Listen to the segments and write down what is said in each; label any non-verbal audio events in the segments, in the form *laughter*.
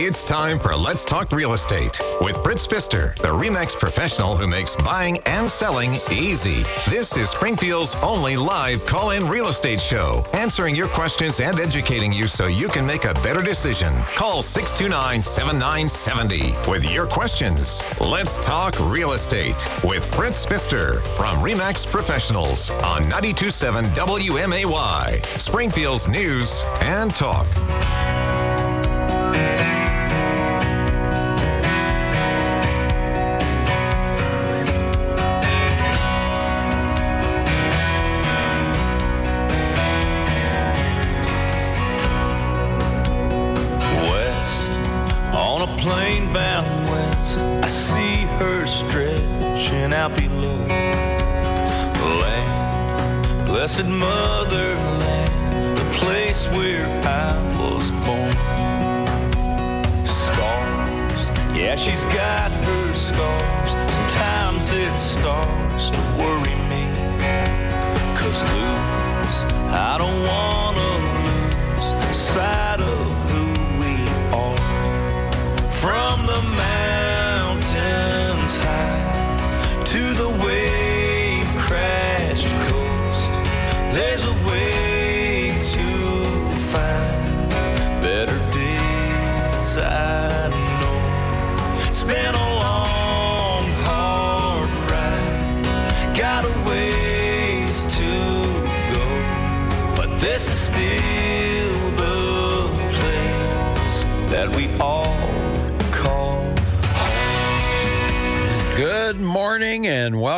It's time for Let's Talk Real Estate with Fritz Pfister, the REMAX professional who makes buying and selling easy. This is Springfield's only live call in real estate show, answering your questions and educating you so you can make a better decision. Call 629 7970 with your questions. Let's Talk Real Estate with Fritz Pfister from REMAX Professionals on 927 WMAY, Springfield's News and Talk. Blessed motherland the place where i was born. Scars yeah she's got her scars. Sometimes it starts to worry me. Cause lose i don't wanna lose sight of who we are. From the mountains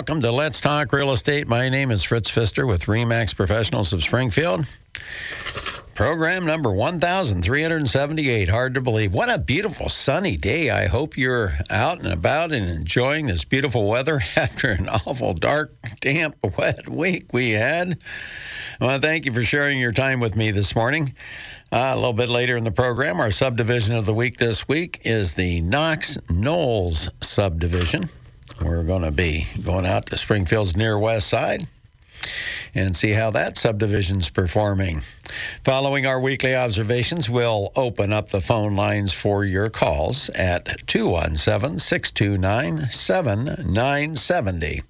welcome to Let's Talk Real Estate. My name is Fritz Pfister with Remax Professionals of Springfield. Program number 1378. Hard to believe. What a beautiful sunny day. I hope you're out and about and enjoying this beautiful weather *laughs* after an awful dark, damp, wet week we had. I want to thank you for sharing your time with me this morning. Uh, a little bit later in the program, our subdivision of the week this week is the Knox Knowles subdivision. We're going to be going out to Springfield's near west side and see how that subdivision's performing. Following our weekly observations, we'll open up the phone lines for your calls at 217 629 7970.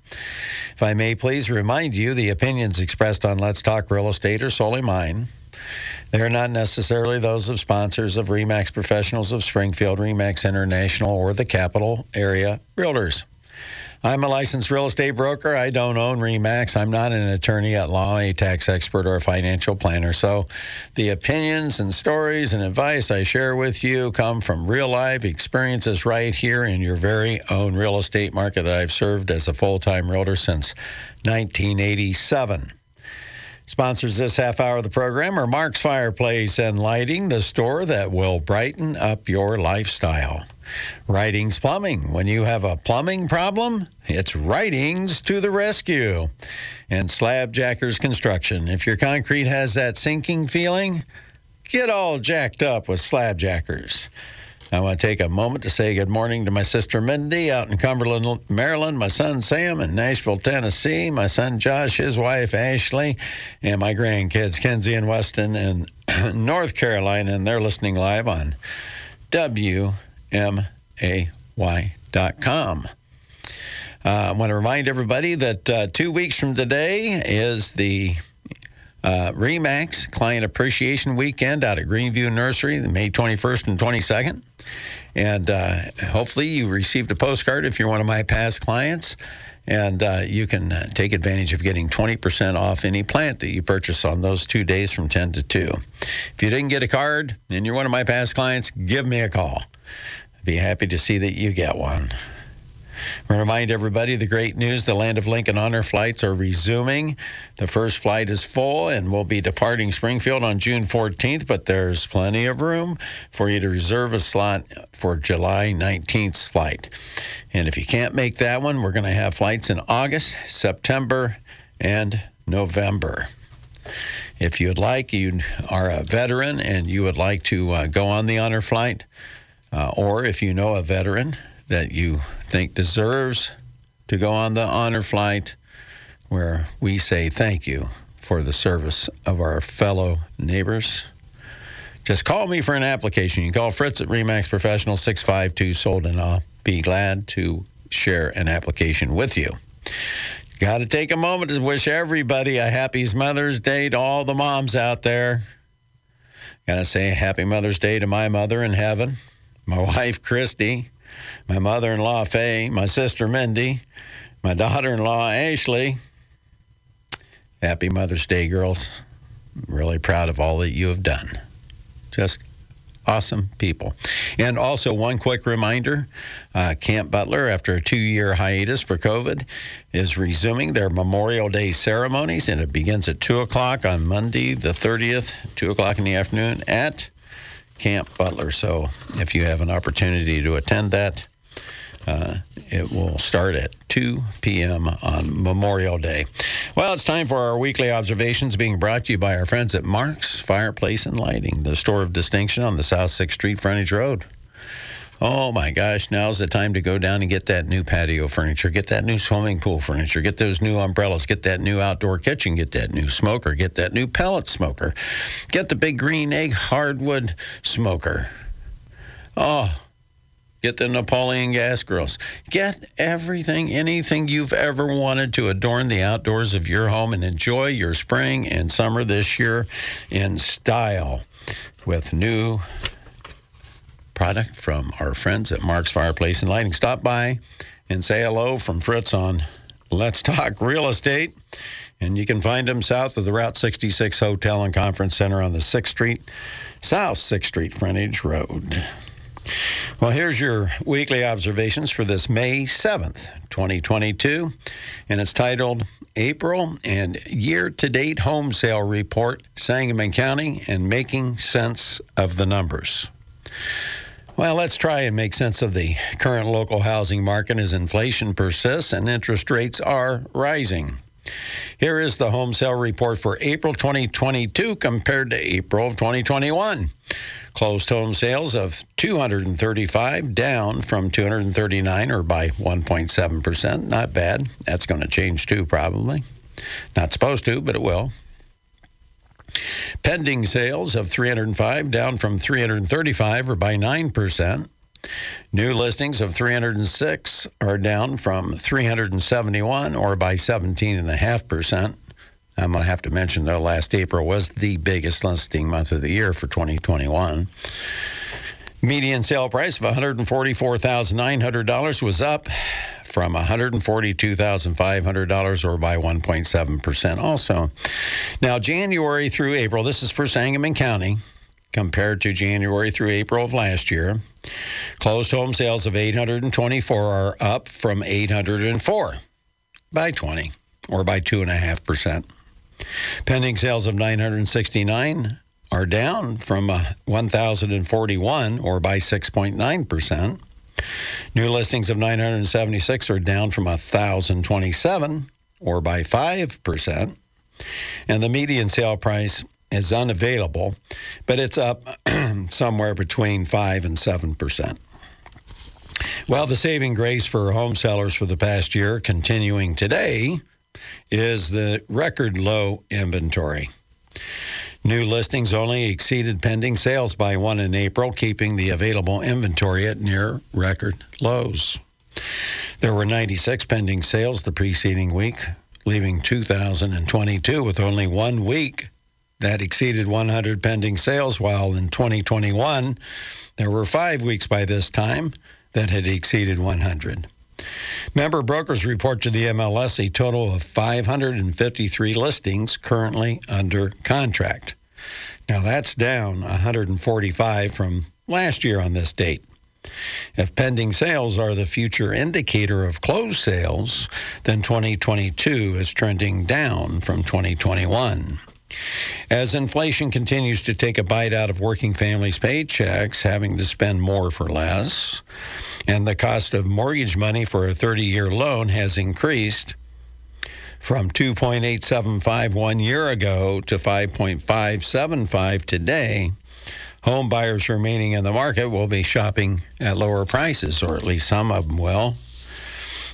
If I may please remind you, the opinions expressed on Let's Talk Real Estate are solely mine. They're not necessarily those of sponsors of REMAX Professionals of Springfield, REMAX International, or the Capital Area Realtors. I'm a licensed real estate broker. I don't own REMAX. I'm not an attorney at law, a tax expert, or a financial planner. So the opinions and stories and advice I share with you come from real life experiences right here in your very own real estate market that I've served as a full time realtor since 1987. Sponsors this half hour of the program are Mark's Fireplace and Lighting, the store that will brighten up your lifestyle. Writings Plumbing. When you have a plumbing problem, it's Writings to the rescue. And Slab Jackers Construction. If your concrete has that sinking feeling, get all jacked up with Slab Jackers. I want to take a moment to say good morning to my sister Mindy out in Cumberland, Maryland, my son Sam in Nashville, Tennessee, my son Josh, his wife Ashley, and my grandkids Kenzie and Weston in *clears throat* North Carolina, and they're listening live on WMAY.com. Uh, I want to remind everybody that uh, two weeks from today is the uh, Remax Client Appreciation Weekend out at Greenview Nursery, May 21st and 22nd. And uh, hopefully you received a postcard if you're one of my past clients. And uh, you can uh, take advantage of getting 20% off any plant that you purchase on those two days from 10 to 2. If you didn't get a card and you're one of my past clients, give me a call. I'd be happy to see that you get one. Remind everybody the great news the Land of Lincoln Honor flights are resuming. The first flight is full and we'll be departing Springfield on June 14th, but there's plenty of room for you to reserve a slot for July 19th's flight. And if you can't make that one, we're going to have flights in August, September, and November. If you'd like, you are a veteran and you would like to uh, go on the honor flight, uh, or if you know a veteran that you think deserves to go on the honor flight, where we say thank you for the service of our fellow neighbors. Just call me for an application. You can call Fritz at Remax Professional 652 sold, and I'll be glad to share an application with you. Got to take a moment to wish everybody a happy Mother's Day to all the moms out there. Got to say happy Mother's Day to my mother in heaven, my *laughs* wife Christy, my mother in law Faye, my sister Mindy, my daughter in law Ashley. Happy Mother's Day, girls. Really proud of all that you have done. Just awesome people. And also, one quick reminder uh, Camp Butler, after a two year hiatus for COVID, is resuming their Memorial Day ceremonies, and it begins at 2 o'clock on Monday, the 30th, 2 o'clock in the afternoon at Camp Butler. So, if you have an opportunity to attend that, uh, it will start at 2 p.m. on Memorial Day. Well, it's time for our weekly observations being brought to you by our friends at Mark's Fireplace and Lighting, the store of distinction on the South 6th Street Frontage Road. Oh my gosh, now's the time to go down and get that new patio furniture, get that new swimming pool furniture, get those new umbrellas, get that new outdoor kitchen, get that new smoker, get that new pellet smoker, get the big green egg hardwood smoker. Oh, Get the Napoleon gas grills. Get everything, anything you've ever wanted to adorn the outdoors of your home and enjoy your spring and summer this year in style with new product from our friends at Mark's Fireplace and Lighting. Stop by and say hello from Fritz on Let's Talk Real Estate. And you can find them south of the Route 66 Hotel and Conference Center on the 6th Street, South 6th Street Frontage Road. Well, here's your weekly observations for this May 7th, 2022, and it's titled April and Year to Date Home Sale Report, Sangamon County, and Making Sense of the Numbers. Well, let's try and make sense of the current local housing market as inflation persists and interest rates are rising. Here is the home sale report for April 2022 compared to April of 2021. Closed home sales of 235 down from 239 or by 1.7%. Not bad. That's going to change too, probably. Not supposed to, but it will. Pending sales of 305 down from 335 or by 9%. New listings of 306 are down from 371 or by 17.5%. I'm going to have to mention, though, last April was the biggest listing month of the year for 2021. Median sale price of $144,900 was up from $142,500 or by 1.7% also. Now, January through April, this is for Sangamon County compared to January through April of last year. Closed home sales of 824 are up from 804 by 20 or by 2.5%. Pending sales of 969 are down from uh, 1,041 or by 6.9%. New listings of 976 are down from 1,027 or by 5%. And the median sale price is unavailable, but it's up *clears throat* somewhere between 5 and 7%. Well, the saving grace for home sellers for the past year, continuing today, is the record low inventory. New listings only exceeded pending sales by one in April, keeping the available inventory at near record lows. There were 96 pending sales the preceding week, leaving 2022 with only one week that exceeded 100 pending sales, while in 2021, there were five weeks by this time that had exceeded 100. Member brokers report to the MLS a total of 553 listings currently under contract. Now that's down 145 from last year on this date. If pending sales are the future indicator of closed sales, then 2022 is trending down from 2021. As inflation continues to take a bite out of working families' paychecks, having to spend more for less, and the cost of mortgage money for a 30 year loan has increased from 2.875 one year ago to 5.575 today. Home buyers remaining in the market will be shopping at lower prices, or at least some of them will.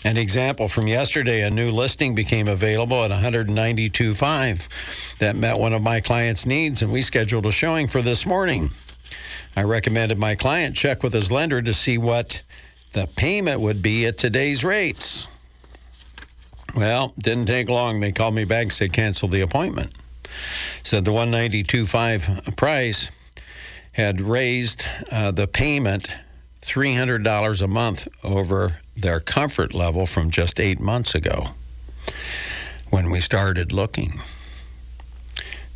An example from yesterday a new listing became available at 192.5. That met one of my clients' needs, and we scheduled a showing for this morning. I recommended my client check with his lender to see what the payment would be at today's rates. Well, didn't take long. They called me back and said cancel the appointment. Said the 192.5 price had raised uh, the payment $300 a month over their comfort level from just eight months ago when we started looking.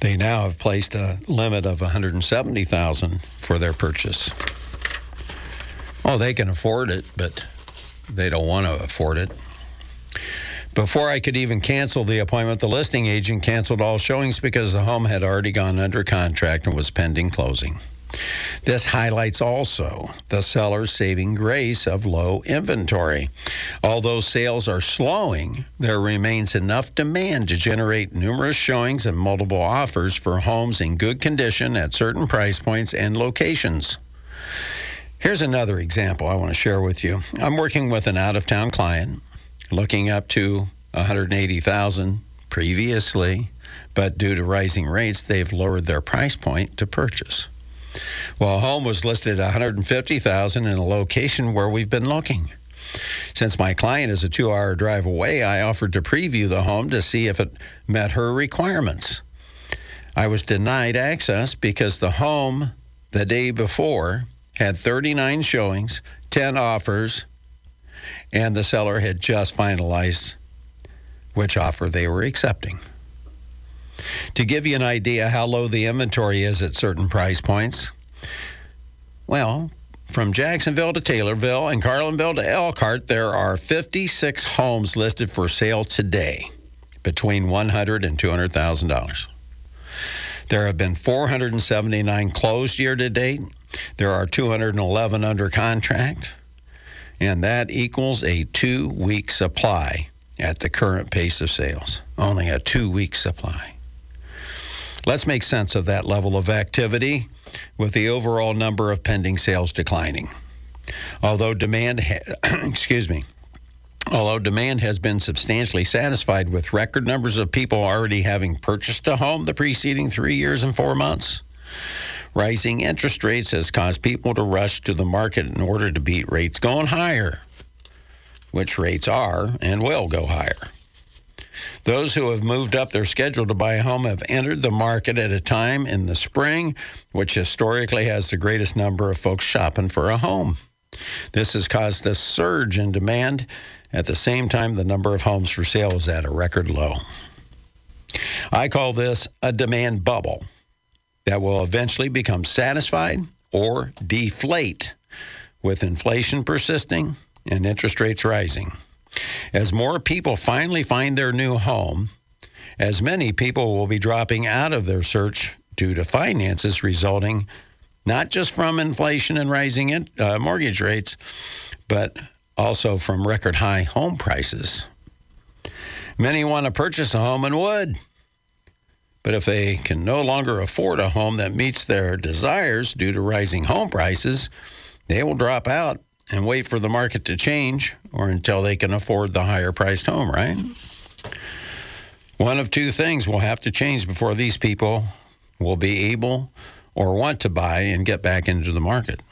They now have placed a limit of 170,000 for their purchase. Oh, they can afford it, but they don't want to afford it. Before I could even cancel the appointment, the listing agent canceled all showings because the home had already gone under contract and was pending closing. This highlights also the seller's saving grace of low inventory. Although sales are slowing, there remains enough demand to generate numerous showings and multiple offers for homes in good condition at certain price points and locations. Here's another example I want to share with you. I'm working with an out of town client looking up to 180,000 previously, but due to rising rates, they've lowered their price point to purchase. Well, a home was listed at 150,000 in a location where we've been looking. Since my client is a 2-hour drive away, I offered to preview the home to see if it met her requirements. I was denied access because the home the day before had 39 showings, 10 offers, and the seller had just finalized which offer they were accepting. To give you an idea how low the inventory is at certain price points, well, from Jacksonville to Taylorville and Carlinville to Elkhart, there are 56 homes listed for sale today between $100 and $200,000. There have been 479 closed year to date. There are 211 under contract, and that equals a two week supply at the current pace of sales. Only a two week supply. Let's make sense of that level of activity with the overall number of pending sales declining. Although demand, ha- *clears throat* excuse me, although demand has been substantially satisfied with record numbers of people already having purchased a home the preceding three years and four months, rising interest rates has caused people to rush to the market in order to beat rates going higher, which rates are and will go higher. Those who have moved up their schedule to buy a home have entered the market at a time in the spring, which historically has the greatest number of folks shopping for a home. This has caused a surge in demand. At the same time, the number of homes for sale is at a record low. I call this a demand bubble that will eventually become satisfied or deflate with inflation persisting and interest rates rising. As more people finally find their new home, as many people will be dropping out of their search due to finances resulting not just from inflation and rising in, uh, mortgage rates, but also from record high home prices. Many want to purchase a home and would. But if they can no longer afford a home that meets their desires due to rising home prices, they will drop out and wait for the market to change or until they can afford the higher priced home, right? One of two things will have to change before these people will be able or want to buy and get back into the market.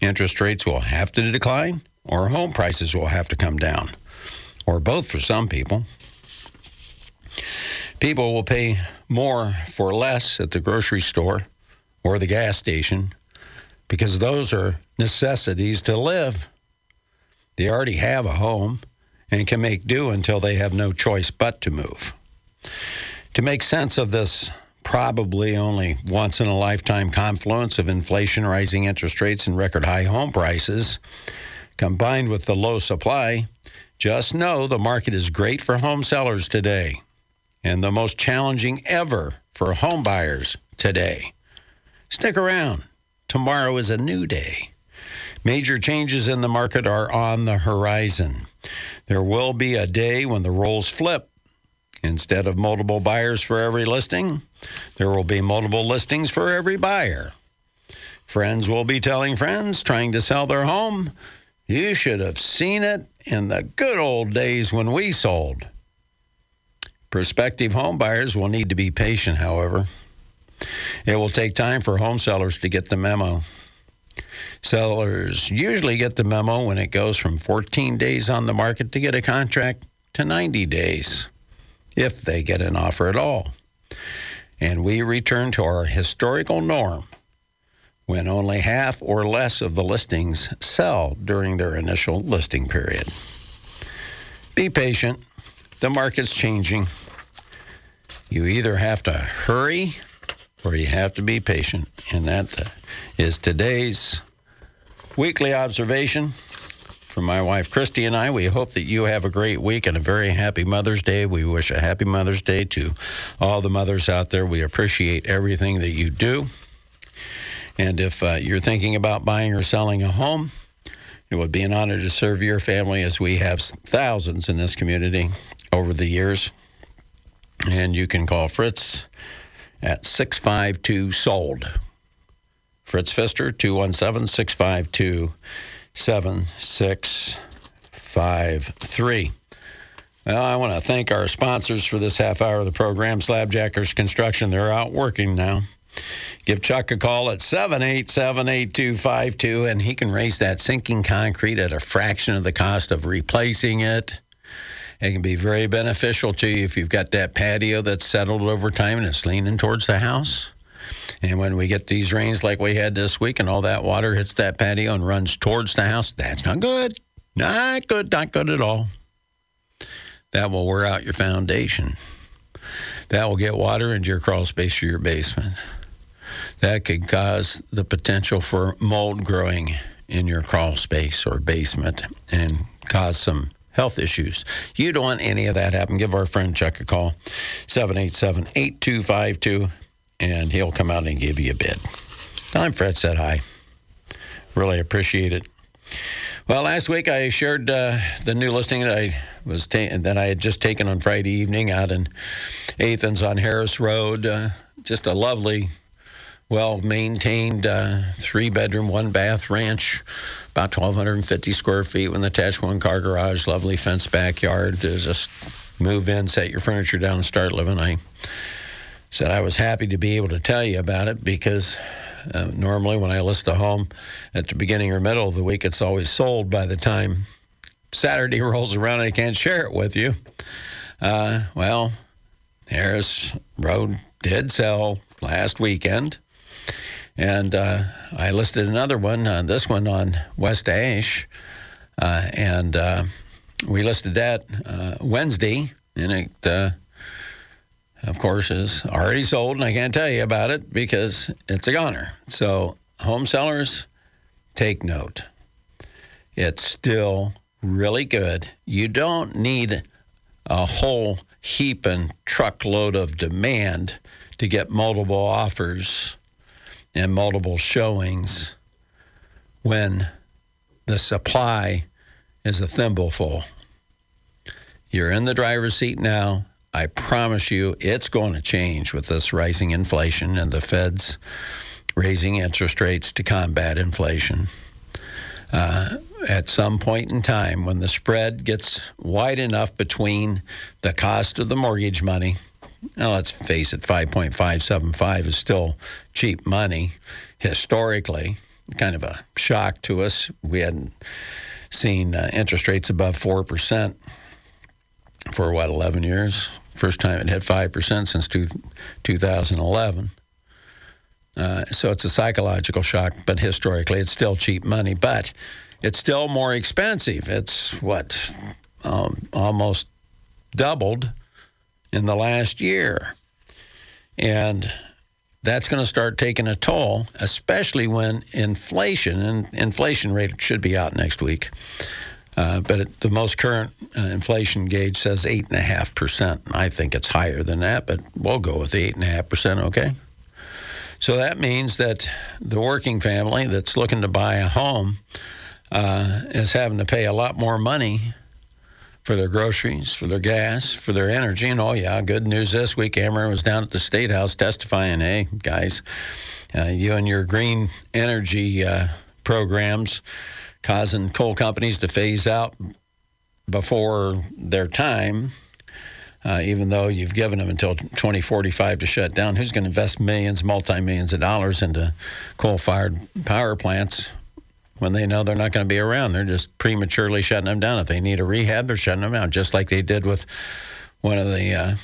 Interest rates will have to decline or home prices will have to come down, or both for some people. People will pay more for less at the grocery store or the gas station because those are necessities to live. They already have a home and can make do until they have no choice but to move. To make sense of this probably only once in a lifetime confluence of inflation, rising interest rates, and record high home prices, combined with the low supply, just know the market is great for home sellers today and the most challenging ever for home buyers today. Stick around. Tomorrow is a new day. Major changes in the market are on the horizon. There will be a day when the roles flip. Instead of multiple buyers for every listing, there will be multiple listings for every buyer. Friends will be telling friends trying to sell their home, you should have seen it in the good old days when we sold. Prospective home buyers will need to be patient, however. It will take time for home sellers to get the memo. Sellers usually get the memo when it goes from 14 days on the market to get a contract to 90 days, if they get an offer at all. And we return to our historical norm when only half or less of the listings sell during their initial listing period. Be patient, the market's changing. You either have to hurry or you have to be patient, and that is today's weekly observation from my wife Christy and I. We hope that you have a great week and a very happy Mother's Day. We wish a happy Mother's Day to all the mothers out there. We appreciate everything that you do. And if uh, you're thinking about buying or selling a home, it would be an honor to serve your family as we have thousands in this community over the years. And you can call Fritz at 652 SOLD. Fritz Pfister, 217 652 7653. Well, I want to thank our sponsors for this half hour of the program Slabjackers Construction. They're out working now. Give Chuck a call at 787 8252, and he can raise that sinking concrete at a fraction of the cost of replacing it. It can be very beneficial to you if you've got that patio that's settled over time and it's leaning towards the house. And when we get these rains like we had this week and all that water hits that patio and runs towards the house, that's not good. Not good, not good at all. That will wear out your foundation. That will get water into your crawl space or your basement that could cause the potential for mold growing in your crawl space or basement and cause some health issues. You don't want any of that happen. Give our friend Chuck a call, 787 8252, and he'll come out and give you a bid. I'm Fred said hi. Really appreciate it. Well, last week I shared uh, the new listing that I was ta- that I had just taken on Friday evening out in Athens on Harris Road. Uh, just a lovely well maintained uh, three bedroom, one bath ranch, about 1,250 square feet with an attached one car garage, lovely fenced backyard. Just move in, set your furniture down, and start living. I said I was happy to be able to tell you about it because uh, normally when I list a home at the beginning or middle of the week, it's always sold by the time Saturday *laughs* rolls around and I can't share it with you. Uh, well, Harris Road did sell last weekend. And uh, I listed another one, uh, this one on West Ash, uh, and uh, we listed that uh, Wednesday, and it, uh, of course, is already sold, and I can't tell you about it because it's a goner. So, home sellers, take note. It's still really good. You don't need a whole heap and truckload of demand to get multiple offers and multiple showings when the supply is a thimbleful. You're in the driver's seat now. I promise you it's going to change with this rising inflation and the Fed's raising interest rates to combat inflation. Uh, at some point in time, when the spread gets wide enough between the cost of the mortgage money now, let's face it, 5.575 is still cheap money historically. Kind of a shock to us. We hadn't seen uh, interest rates above 4% for what, 11 years? First time it hit 5% since two, 2011. Uh, so it's a psychological shock, but historically it's still cheap money. But it's still more expensive. It's what, um, almost doubled in the last year. And that's going to start taking a toll, especially when inflation, and inflation rate should be out next week. Uh, but it, the most current uh, inflation gauge says 8.5%. I think it's higher than that, but we'll go with the 8.5%, okay? So that means that the working family that's looking to buy a home uh, is having to pay a lot more money for their groceries, for their gas, for their energy. And oh, yeah, good news this week. Ameren was down at the State House testifying, hey, guys, uh, you and your green energy uh, programs causing coal companies to phase out before their time. Uh, even though you've given them until 2045 to shut down, who's going to invest millions, multi millions of dollars into coal fired power plants when they know they're not going to be around? They're just prematurely shutting them down. If they need a rehab, they're shutting them down, just like they did with one of the uh,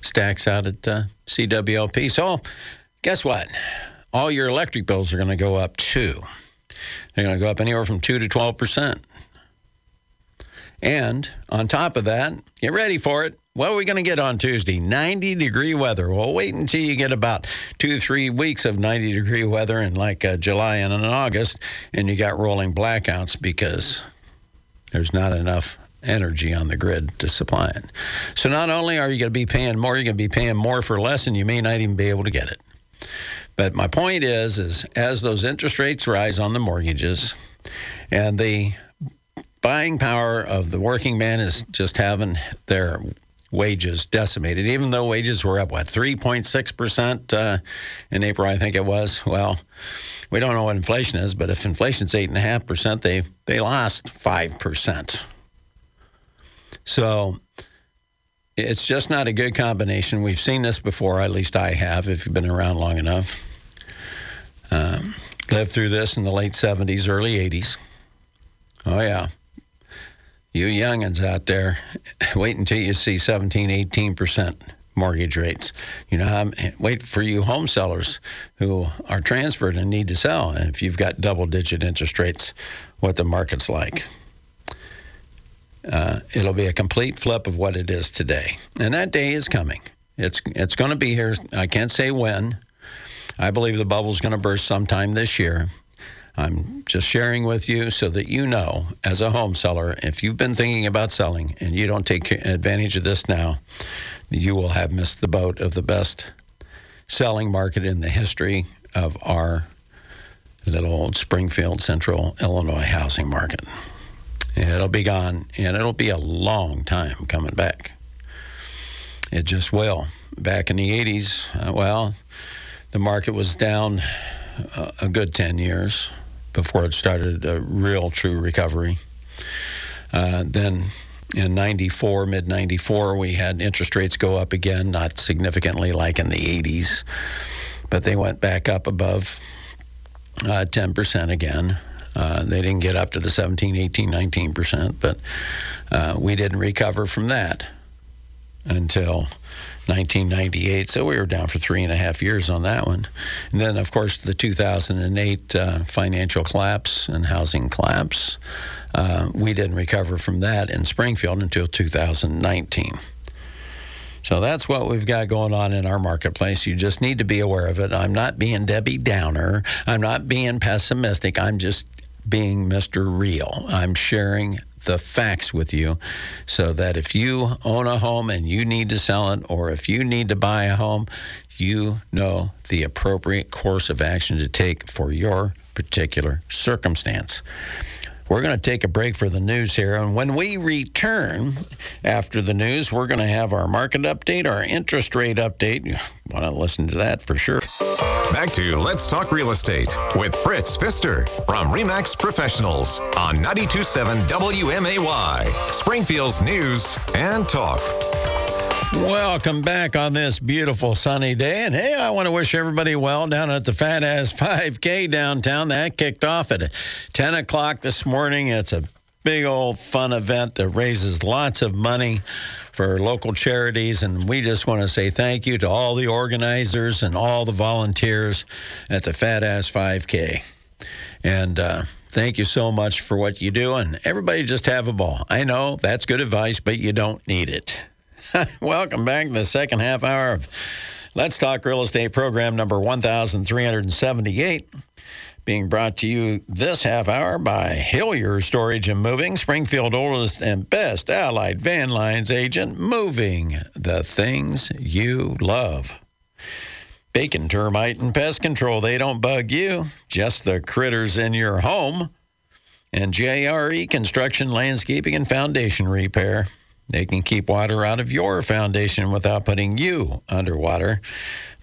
stacks out at uh, CWLP. So, guess what? All your electric bills are going to go up too. They're going to go up anywhere from 2 to 12 percent. And on top of that, get ready for it. What are we going to get on Tuesday? 90 degree weather. Well, wait until you get about two, three weeks of 90 degree weather in like uh, July and in August, and you got rolling blackouts because there's not enough energy on the grid to supply it. So not only are you going to be paying more, you're going to be paying more for less, and you may not even be able to get it. But my point is, is as those interest rates rise on the mortgages, and the buying power of the working man is just having their wages decimated, even though wages were up, what, 3.6% uh, in April, I think it was. Well, we don't know what inflation is, but if inflation's 8.5%, they, they lost 5%. So it's just not a good combination. We've seen this before, at least I have, if you've been around long enough. Um, lived through this in the late 70s, early 80s. Oh, yeah you youngins out there, *laughs* wait until you see 17, 18% mortgage rates. You know, I'm, wait for you home sellers who are transferred and need to sell. And if you've got double digit interest rates, what the market's like. Uh, it'll be a complete flip of what it is today. And that day is coming. It's, it's going to be here. I can't say when. I believe the bubble's going to burst sometime this year. I'm just sharing with you so that you know, as a home seller, if you've been thinking about selling and you don't take advantage of this now, you will have missed the boat of the best selling market in the history of our little old Springfield, Central Illinois housing market. It'll be gone, and it'll be a long time coming back. It just will. Back in the 80s, uh, well, the market was down a good 10 years before it started a real true recovery. Uh, then in 94, mid 94, we had interest rates go up again, not significantly like in the 80s, but they went back up above uh, 10% again. Uh, they didn't get up to the 17, 18, 19%, but uh, we didn't recover from that until 1998. So we were down for three and a half years on that one. And then, of course, the 2008 uh, financial collapse and housing collapse. Uh, we didn't recover from that in Springfield until 2019. So that's what we've got going on in our marketplace. You just need to be aware of it. I'm not being Debbie Downer. I'm not being pessimistic. I'm just being Mr. Real. I'm sharing the facts with you so that if you own a home and you need to sell it, or if you need to buy a home, you know the appropriate course of action to take for your particular circumstance. We're going to take a break for the news here. And when we return after the news, we're going to have our market update, our interest rate update. You want to listen to that for sure. Back to Let's Talk Real Estate with Fritz Pfister from REMAX Professionals on 927 WMAY, Springfield's News and Talk. Welcome back on this beautiful sunny day. And hey, I want to wish everybody well down at the Fat Ass 5K downtown. That kicked off at 10 o'clock this morning. It's a big old fun event that raises lots of money for local charities. And we just want to say thank you to all the organizers and all the volunteers at the Fat Ass 5K. And, uh, Thank you so much for what you do. And everybody just have a ball. I know that's good advice, but you don't need it. *laughs* Welcome back to the second half hour of Let's Talk Real Estate program number 1378. Being brought to you this half hour by Hillier Storage and Moving, Springfield oldest and best allied van lines agent, moving the things you love. Bacon, termite, and pest control, they don't bug you, just the critters in your home. And JRE Construction, Landscaping, and Foundation Repair. They can keep water out of your foundation without putting you underwater.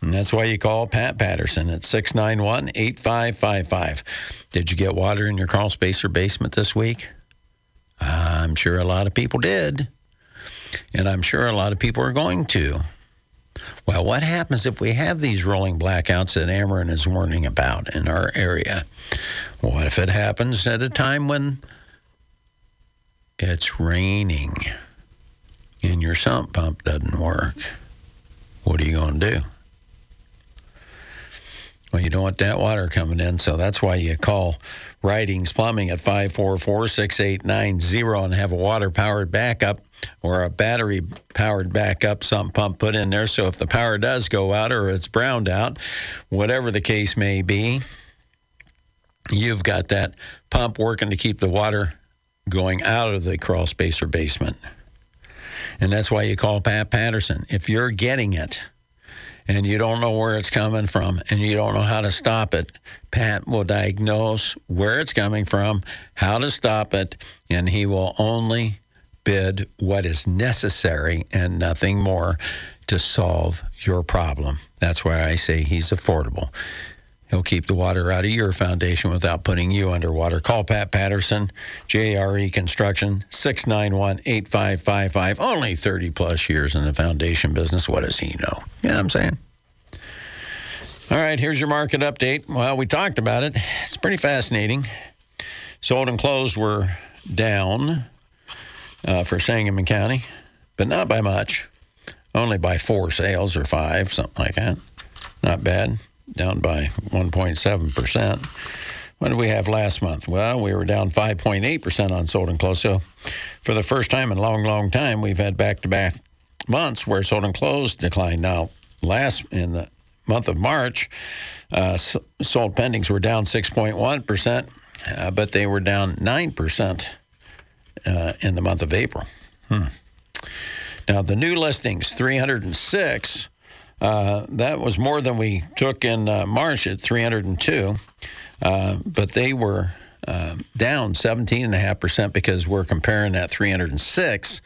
And that's why you call Pat Patterson at 691 8555. Did you get water in your crawl space or basement this week? I'm sure a lot of people did. And I'm sure a lot of people are going to. Well, what happens if we have these rolling blackouts that Ameren is warning about in our area? What if it happens at a time when it's raining and your sump pump doesn't work? What are you going to do? Well, you don't want that water coming in, so that's why you call Writings Plumbing at 544 6890 and have a water powered backup or a battery powered backup sump pump put in there. So if the power does go out or it's browned out, whatever the case may be, you've got that pump working to keep the water going out of the crawl space or basement. And that's why you call Pat Patterson. If you're getting it, and you don't know where it's coming from and you don't know how to stop it, Pat will diagnose where it's coming from, how to stop it, and he will only bid what is necessary and nothing more to solve your problem. That's why I say he's affordable. He'll keep the water out of your foundation without putting you underwater. Call Pat Patterson, JRE Construction, 691 8555. Only 30 plus years in the foundation business. What does he know? Yeah, I'm saying. All right, here's your market update. Well, we talked about it. It's pretty fascinating. Sold and closed were down uh, for Sangamon County, but not by much. Only by four sales or five, something like that. Not bad down by 1.7%. What did we have last month? Well, we were down 5.8% on sold and closed. So, for the first time in a long, long time, we've had back to back months where sold and closed declined. Now, last in the month of March, uh, sold pendings were down 6.1%, uh, but they were down 9% uh, in the month of April. Hmm. Now, the new listings, 306 uh, that was more than we took in uh, March at 302, uh, but they were uh, down 17.5% because we're comparing that 306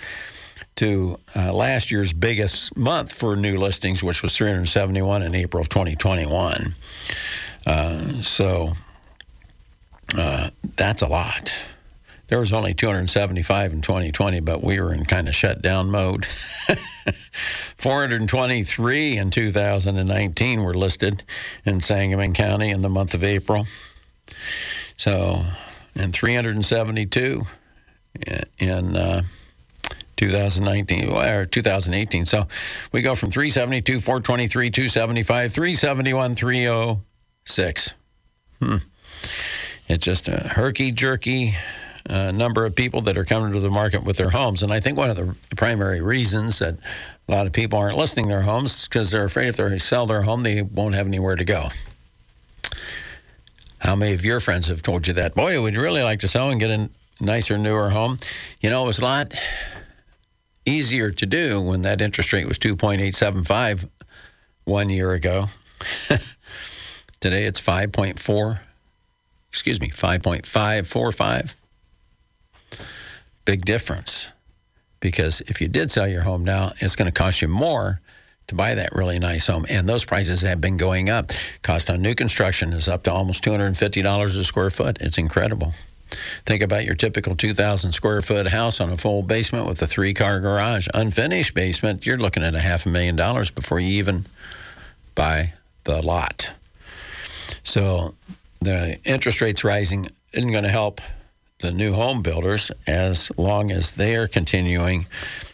to uh, last year's biggest month for new listings, which was 371 in April of 2021. so that's a lot there was only 275 in 2020, but we were in kind of shutdown mode. *laughs* 423 in 2019 were listed in Sangamon County in the month of April. So, and 372 in uh, 2019 or 2018. So we go from 372, 423, 275, 371, 306. Hmm. It's just a herky jerky uh, number of people that are coming to the market with their homes. And I think one of the primary reasons that a lot of people aren't listing their homes is because they're afraid if they sell their home, they won't have anywhere to go. How many of your friends have told you that? Boy, we'd really like to sell and get a nicer, newer home. You know, it was a lot easier to do when that interest rate was 2.875 one year ago. *laughs* Today it's 5.4, excuse me, 5.545 big difference because if you did sell your home now, it's going to cost you more to buy that really nice home. And those prices have been going up. Cost on new construction is up to almost $250 a square foot. It's incredible. Think about your typical 2,000 square foot house on a full basement with a three car garage. Unfinished basement, you're looking at a half a million dollars before you even buy the lot. So the interest rates rising isn't going to help the new home builders as long as they are continuing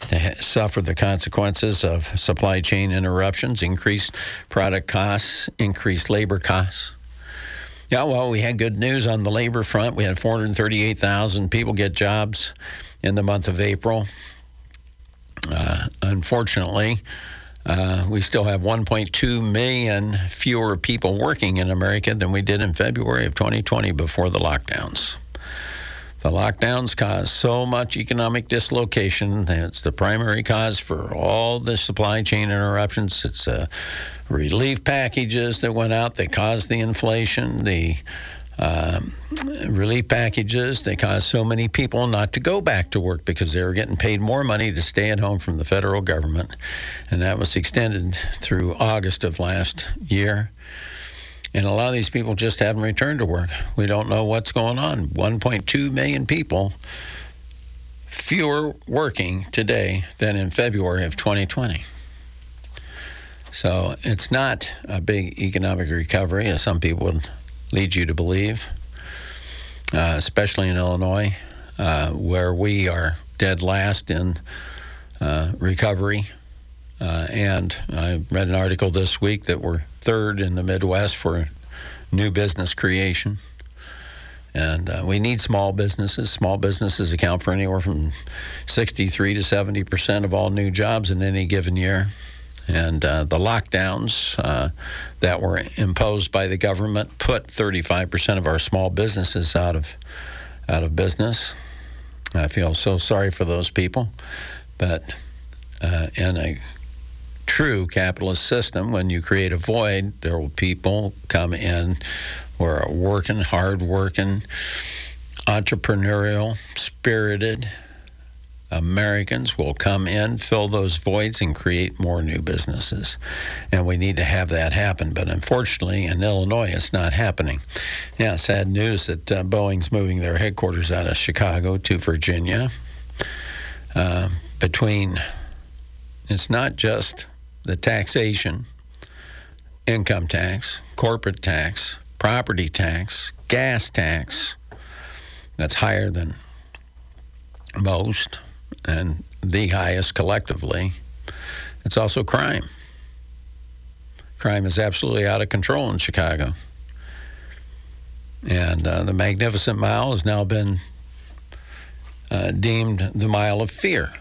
to suffer the consequences of supply chain interruptions, increased product costs, increased labor costs. Yeah, well, we had good news on the labor front. We had 438,000 people get jobs in the month of April. Uh, unfortunately, uh, we still have 1.2 million fewer people working in America than we did in February of 2020 before the lockdowns. The lockdowns cause so much economic dislocation. It's the primary cause for all the supply chain interruptions. It's uh, relief packages that went out that caused the inflation. The um, relief packages they caused so many people not to go back to work because they were getting paid more money to stay at home from the federal government, and that was extended through August of last year. And a lot of these people just haven't returned to work. We don't know what's going on. 1.2 million people fewer working today than in February of 2020. So it's not a big economic recovery, as some people would lead you to believe, uh, especially in Illinois, uh, where we are dead last in uh, recovery. Uh, and I read an article this week that we're third in the Midwest for new business creation. And uh, we need small businesses. Small businesses account for anywhere from 63 to 70 percent of all new jobs in any given year. And uh, the lockdowns uh, that were imposed by the government put 35 percent of our small businesses out of out of business. I feel so sorry for those people, but uh, in a true capitalist system, when you create a void, there will people come in who are working, hard working, entrepreneurial, spirited Americans will come in, fill those voids, and create more new businesses. And we need to have that happen. But unfortunately, in Illinois, it's not happening. Yeah, sad news that uh, Boeing's moving their headquarters out of Chicago to Virginia. Uh, between, it's not just the taxation, income tax, corporate tax, property tax, gas tax, that's higher than most and the highest collectively. It's also crime. Crime is absolutely out of control in Chicago. And uh, the Magnificent Mile has now been uh, deemed the mile of fear.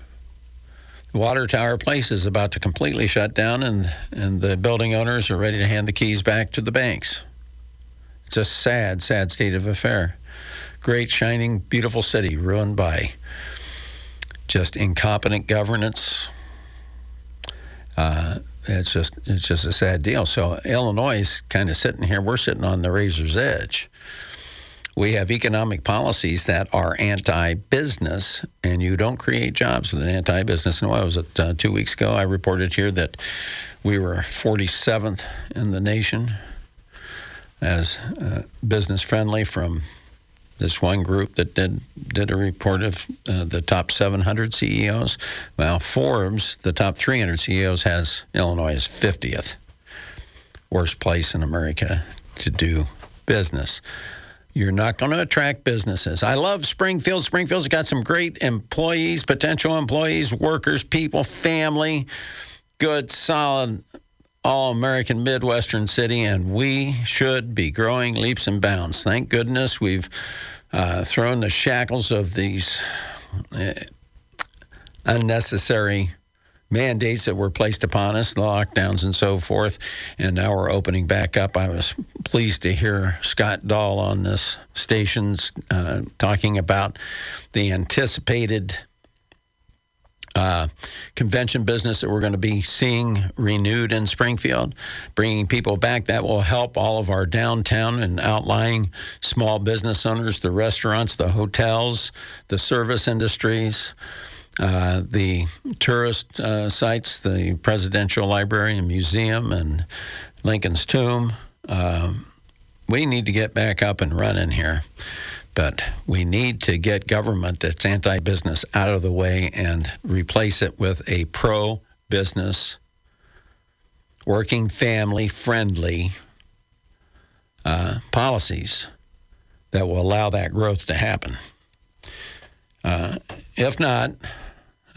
Water Tower Place is about to completely shut down, and, and the building owners are ready to hand the keys back to the banks. It's a sad, sad state of affair. Great, shining, beautiful city ruined by just incompetent governance. Uh, it's just it's just a sad deal. So Illinois is kind of sitting here. We're sitting on the razor's edge. We have economic policies that are anti-business, and you don't create jobs with an anti-business. And what was it? Uh, two weeks ago, I reported here that we were 47th in the nation as uh, business friendly from this one group that did did a report of uh, the top 700 CEOs. Well, Forbes, the top 300 CEOs, has Illinois as 50th worst place in America to do business. You're not going to attract businesses. I love Springfield. Springfield's got some great employees, potential employees, workers, people, family, good, solid all American Midwestern city, and we should be growing leaps and bounds. Thank goodness we've uh, thrown the shackles of these uh, unnecessary mandates that were placed upon us, lockdowns and so forth, and now we're opening back up. I was pleased to hear Scott Dahl on this station uh, talking about the anticipated uh, convention business that we're going to be seeing renewed in Springfield, bringing people back. That will help all of our downtown and outlying small business owners, the restaurants, the hotels, the service industries. Uh, the tourist uh, sites, the Presidential Library and Museum, and Lincoln's Tomb. Um, we need to get back up and running here. But we need to get government that's anti business out of the way and replace it with a pro business, working family friendly uh, policies that will allow that growth to happen. Uh, if not,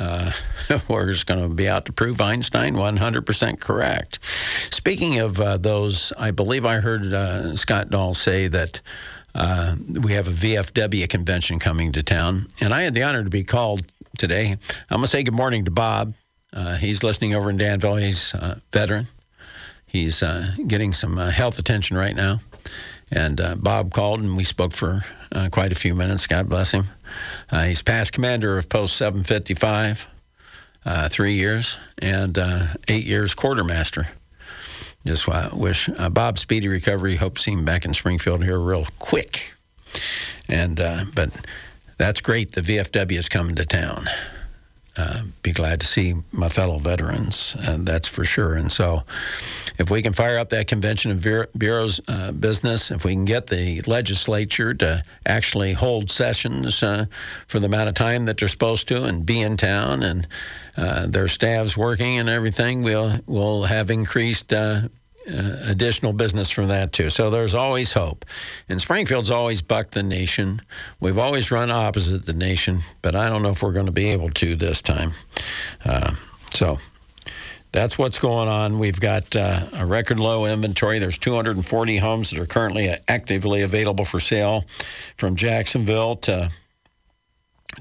uh, *laughs* we're just going to be out to prove Einstein 100% correct. Speaking of uh, those, I believe I heard uh, Scott Dahl say that uh, we have a VFW convention coming to town, and I had the honor to be called today. I'm going to say good morning to Bob. Uh, he's listening over in Danville. He's a veteran. He's uh, getting some health attention right now. And Bob called, and we spoke for quite a few minutes. God bless him. He's past commander of Post 755, three years, and eight years quartermaster just wish uh, Bob speedy recovery. Hope to see him back in Springfield here real quick. And uh, but that's great. The VFW is coming to town. Uh, be glad to see my fellow veterans, that's for sure. And so, if we can fire up that convention of bureaus uh, business, if we can get the legislature to actually hold sessions uh, for the amount of time that they're supposed to, and be in town, and uh, their staffs working and everything, we'll we'll have increased uh, additional business from that too. So there's always hope. And Springfield's always bucked the nation. We've always run opposite the nation, but I don't know if we're going to be able to this time. Uh, so that's what's going on. We've got uh, a record low inventory. There's 240 homes that are currently actively available for sale from Jacksonville to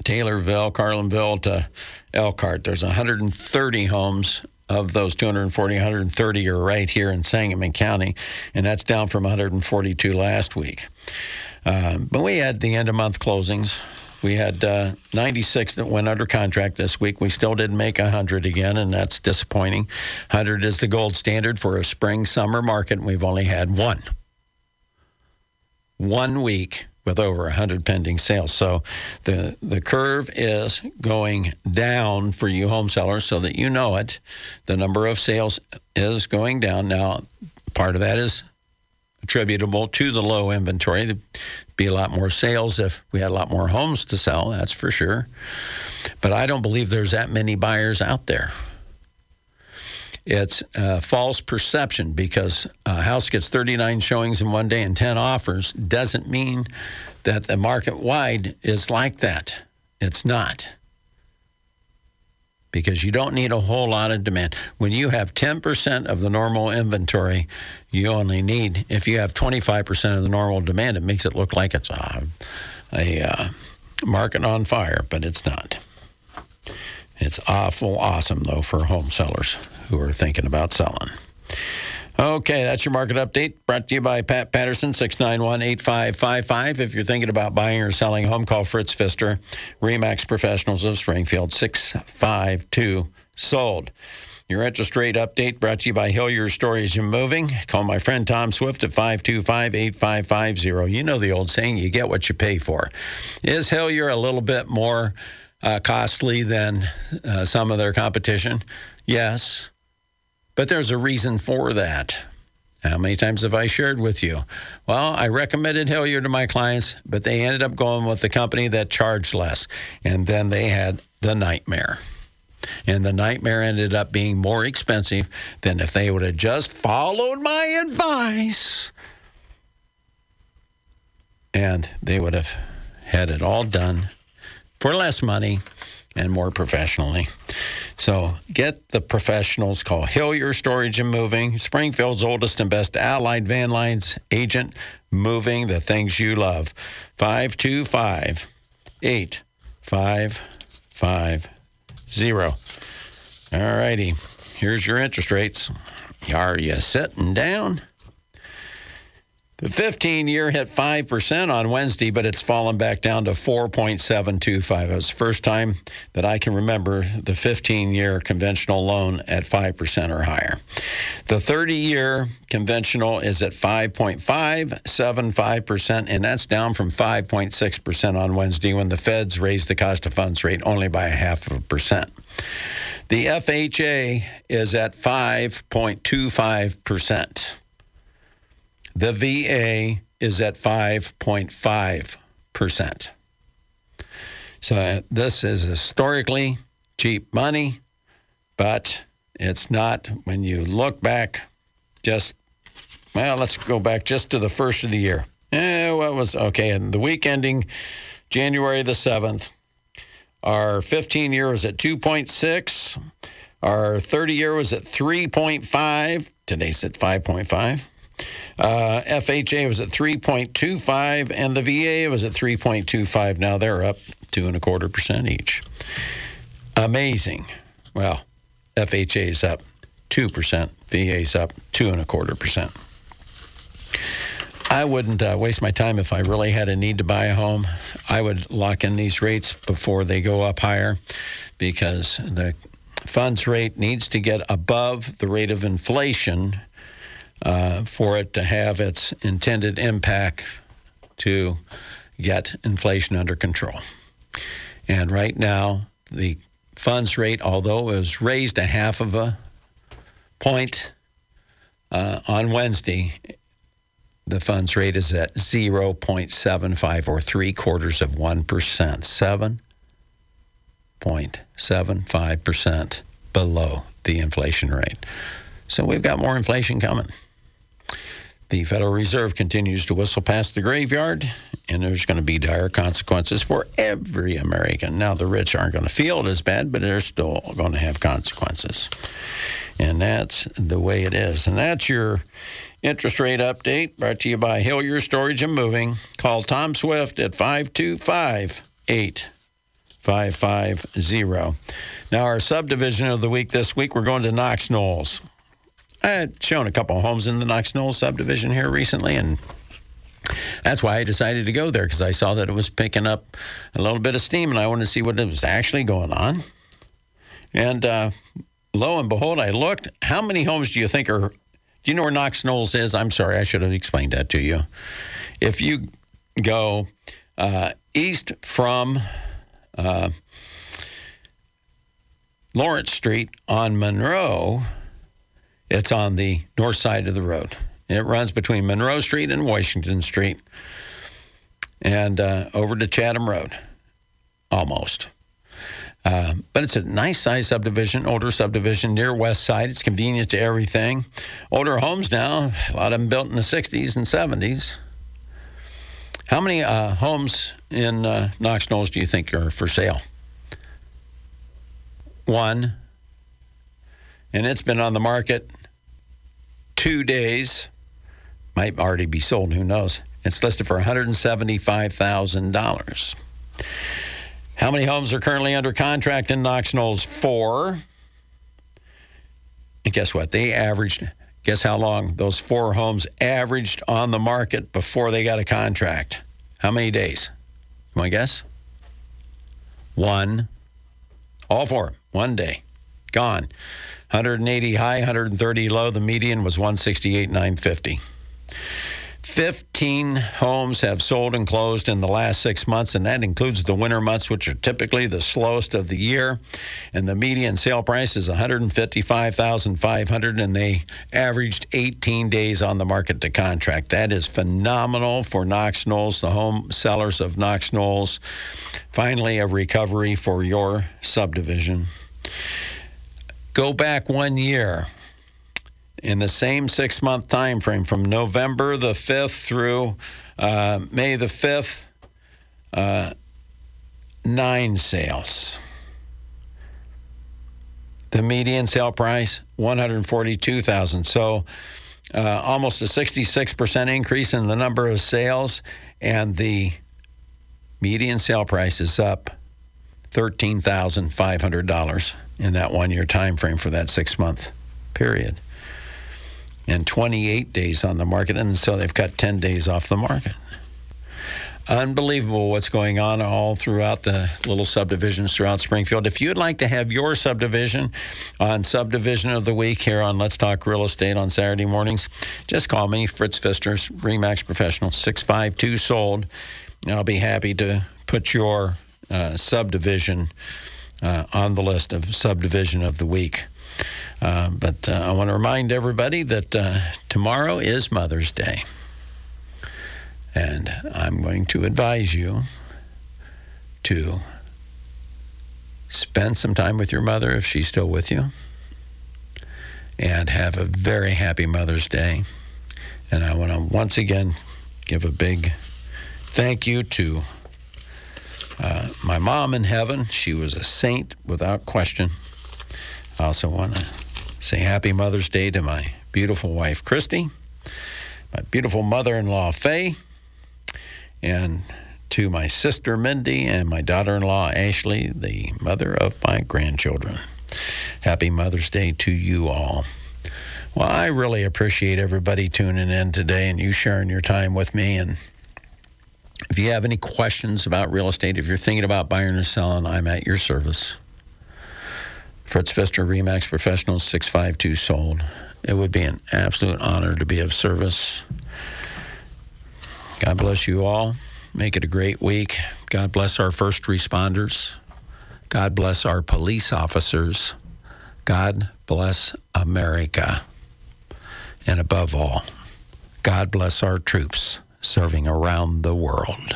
Taylorville, Carlinville to Elkhart. There's 130 homes of those 240, 130 are right here in Sangamon County, and that's down from 142 last week. Uh, but we had the end of month closings. We had uh, 96 that went under contract this week. We still didn't make 100 again, and that's disappointing. 100 is the gold standard for a spring summer market, and we've only had one. One week with over 100 pending sales. So the the curve is going down for you home sellers so that you know it. The number of sales is going down. Now, part of that is attributable to the low inventory. There'd be a lot more sales if we had a lot more homes to sell, that's for sure. But I don't believe there's that many buyers out there. It's a false perception because a house gets 39 showings in one day and 10 offers doesn't mean that the market wide is like that. It's not. Because you don't need a whole lot of demand. When you have 10% of the normal inventory, you only need, if you have 25% of the normal demand, it makes it look like it's a, a uh, market on fire, but it's not. It's awful awesome, though, for home sellers who are thinking about selling. Okay, that's your market update brought to you by Pat Patterson, 691 8555. If you're thinking about buying or selling a home, call Fritz Pfister, Remax Professionals of Springfield, 652 sold. Your interest rate update brought to you by Hillier Storage and Moving. Call my friend Tom Swift at 525 8550. You know the old saying, you get what you pay for. Is Hillier a little bit more uh, costly than uh, some of their competition? Yes. But there's a reason for that. How many times have I shared with you? Well, I recommended Hillier to my clients, but they ended up going with the company that charged less. And then they had the nightmare. And the nightmare ended up being more expensive than if they would have just followed my advice. And they would have had it all done for less money and more professionally. So get the professionals. Call Hillier Storage and Moving, Springfield's oldest and best allied van lines agent, moving the things you love. 525 8550. All righty. Here's your interest rates. Are you sitting down? The 15 year hit 5% on Wednesday, but it's fallen back down to 4.725. It was the first time that I can remember the 15 year conventional loan at 5% or higher. The 30 year conventional is at 5.575%, and that's down from 5.6% on Wednesday when the feds raised the cost of funds rate only by a half of a percent. The FHA is at 5.25%. The VA is at 5.5%. So uh, this is historically cheap money, but it's not when you look back just, well, let's go back just to the first of the year. Eh, what was okay? And the week ending January the 7th, our 15 year was at 2.6. Our 30 year was at 3.5. Today's at 5.5. Uh, FHA was at 3.25, and the VA was at 3.25. Now they're up two and a quarter percent each. Amazing. Well, FHA is up two percent. VA is up two and a quarter percent. I wouldn't uh, waste my time if I really had a need to buy a home. I would lock in these rates before they go up higher because the funds rate needs to get above the rate of inflation uh, for it to have its intended impact to get inflation under control. And right now, the funds rate, although it was raised a half of a point uh, on Wednesday, the funds rate is at 0.75 or three quarters of 1%. 7.75% below the inflation rate. So we've got more inflation coming. The Federal Reserve continues to whistle past the graveyard, and there's going to be dire consequences for every American. Now, the rich aren't going to feel it as bad, but they're still going to have consequences. And that's the way it is. And that's your interest rate update brought to you by Hillier Storage and Moving. Call Tom Swift at 525 8550. Now, our subdivision of the week this week, we're going to Knox Knolls. I had shown a couple of homes in the Knox Knolls subdivision here recently, and that's why I decided to go there because I saw that it was picking up a little bit of steam, and I wanted to see what was actually going on. And uh, lo and behold, I looked. How many homes do you think are? Do you know where Knox Knolls is? I'm sorry, I should have explained that to you. If you go uh, east from uh, Lawrence Street on Monroe it's on the north side of the road. It runs between Monroe Street and Washington Street and uh, over to Chatham Road, almost. Uh, but it's a nice size subdivision, older subdivision near West Side. It's convenient to everything. Older homes now, a lot of them built in the 60s and 70s. How many uh, homes in uh, Knox Knolls do you think are for sale? One. And it's been on the market two days. Might already be sold, who knows? It's listed for $175,000. How many homes are currently under contract in Knox Knolls? Four. And guess what? They averaged, guess how long those four homes averaged on the market before they got a contract? How many days? You want to guess? One. All four. One day. Gone. 180 high, 130 low. The median was 168,950. 15 homes have sold and closed in the last six months, and that includes the winter months, which are typically the slowest of the year. And the median sale price is 155,500, and they averaged 18 days on the market to contract. That is phenomenal for Knox Knolls, the home sellers of Knox Knolls. Finally, a recovery for your subdivision. Go back one year in the same six month time frame from November the 5th through uh, May the 5th, uh, nine sales. The median sale price, 142,000. So uh, almost a 66% increase in the number of sales, and the median sale price is up $13,500 in that one year time frame for that six month period. And 28 days on the market, and so they've cut 10 days off the market. Unbelievable what's going on all throughout the little subdivisions throughout Springfield. If you'd like to have your subdivision on Subdivision of the Week here on Let's Talk Real Estate on Saturday mornings, just call me, Fritz Pfister, Remax Professional, 652 sold. And I'll be happy to put your uh, subdivision uh, on the list of subdivision of the week. Uh, but uh, I want to remind everybody that uh, tomorrow is Mother's Day. And I'm going to advise you to spend some time with your mother if she's still with you and have a very happy Mother's Day. And I want to once again give a big thank you to uh, my mom in heaven, she was a saint without question. I also want to say happy Mother's Day to my beautiful wife, Christy, my beautiful mother in law, Faye, and to my sister, Mindy, and my daughter in law, Ashley, the mother of my grandchildren. Happy Mother's Day to you all. Well, I really appreciate everybody tuning in today and you sharing your time with me and if you have any questions about real estate, if you're thinking about buying or selling, I'm at your service. Fritz Pfister, Remax Professionals, 652 sold. It would be an absolute honor to be of service. God bless you all. Make it a great week. God bless our first responders. God bless our police officers. God bless America. And above all, God bless our troops serving around the world.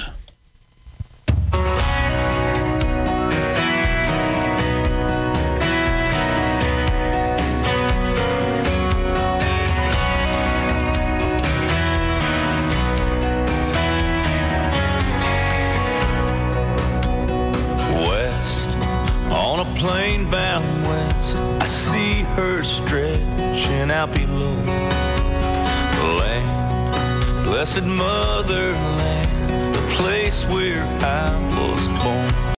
West, on a plane bound west, I see her stretching out below. Land, blessed motherland, the place where I was born.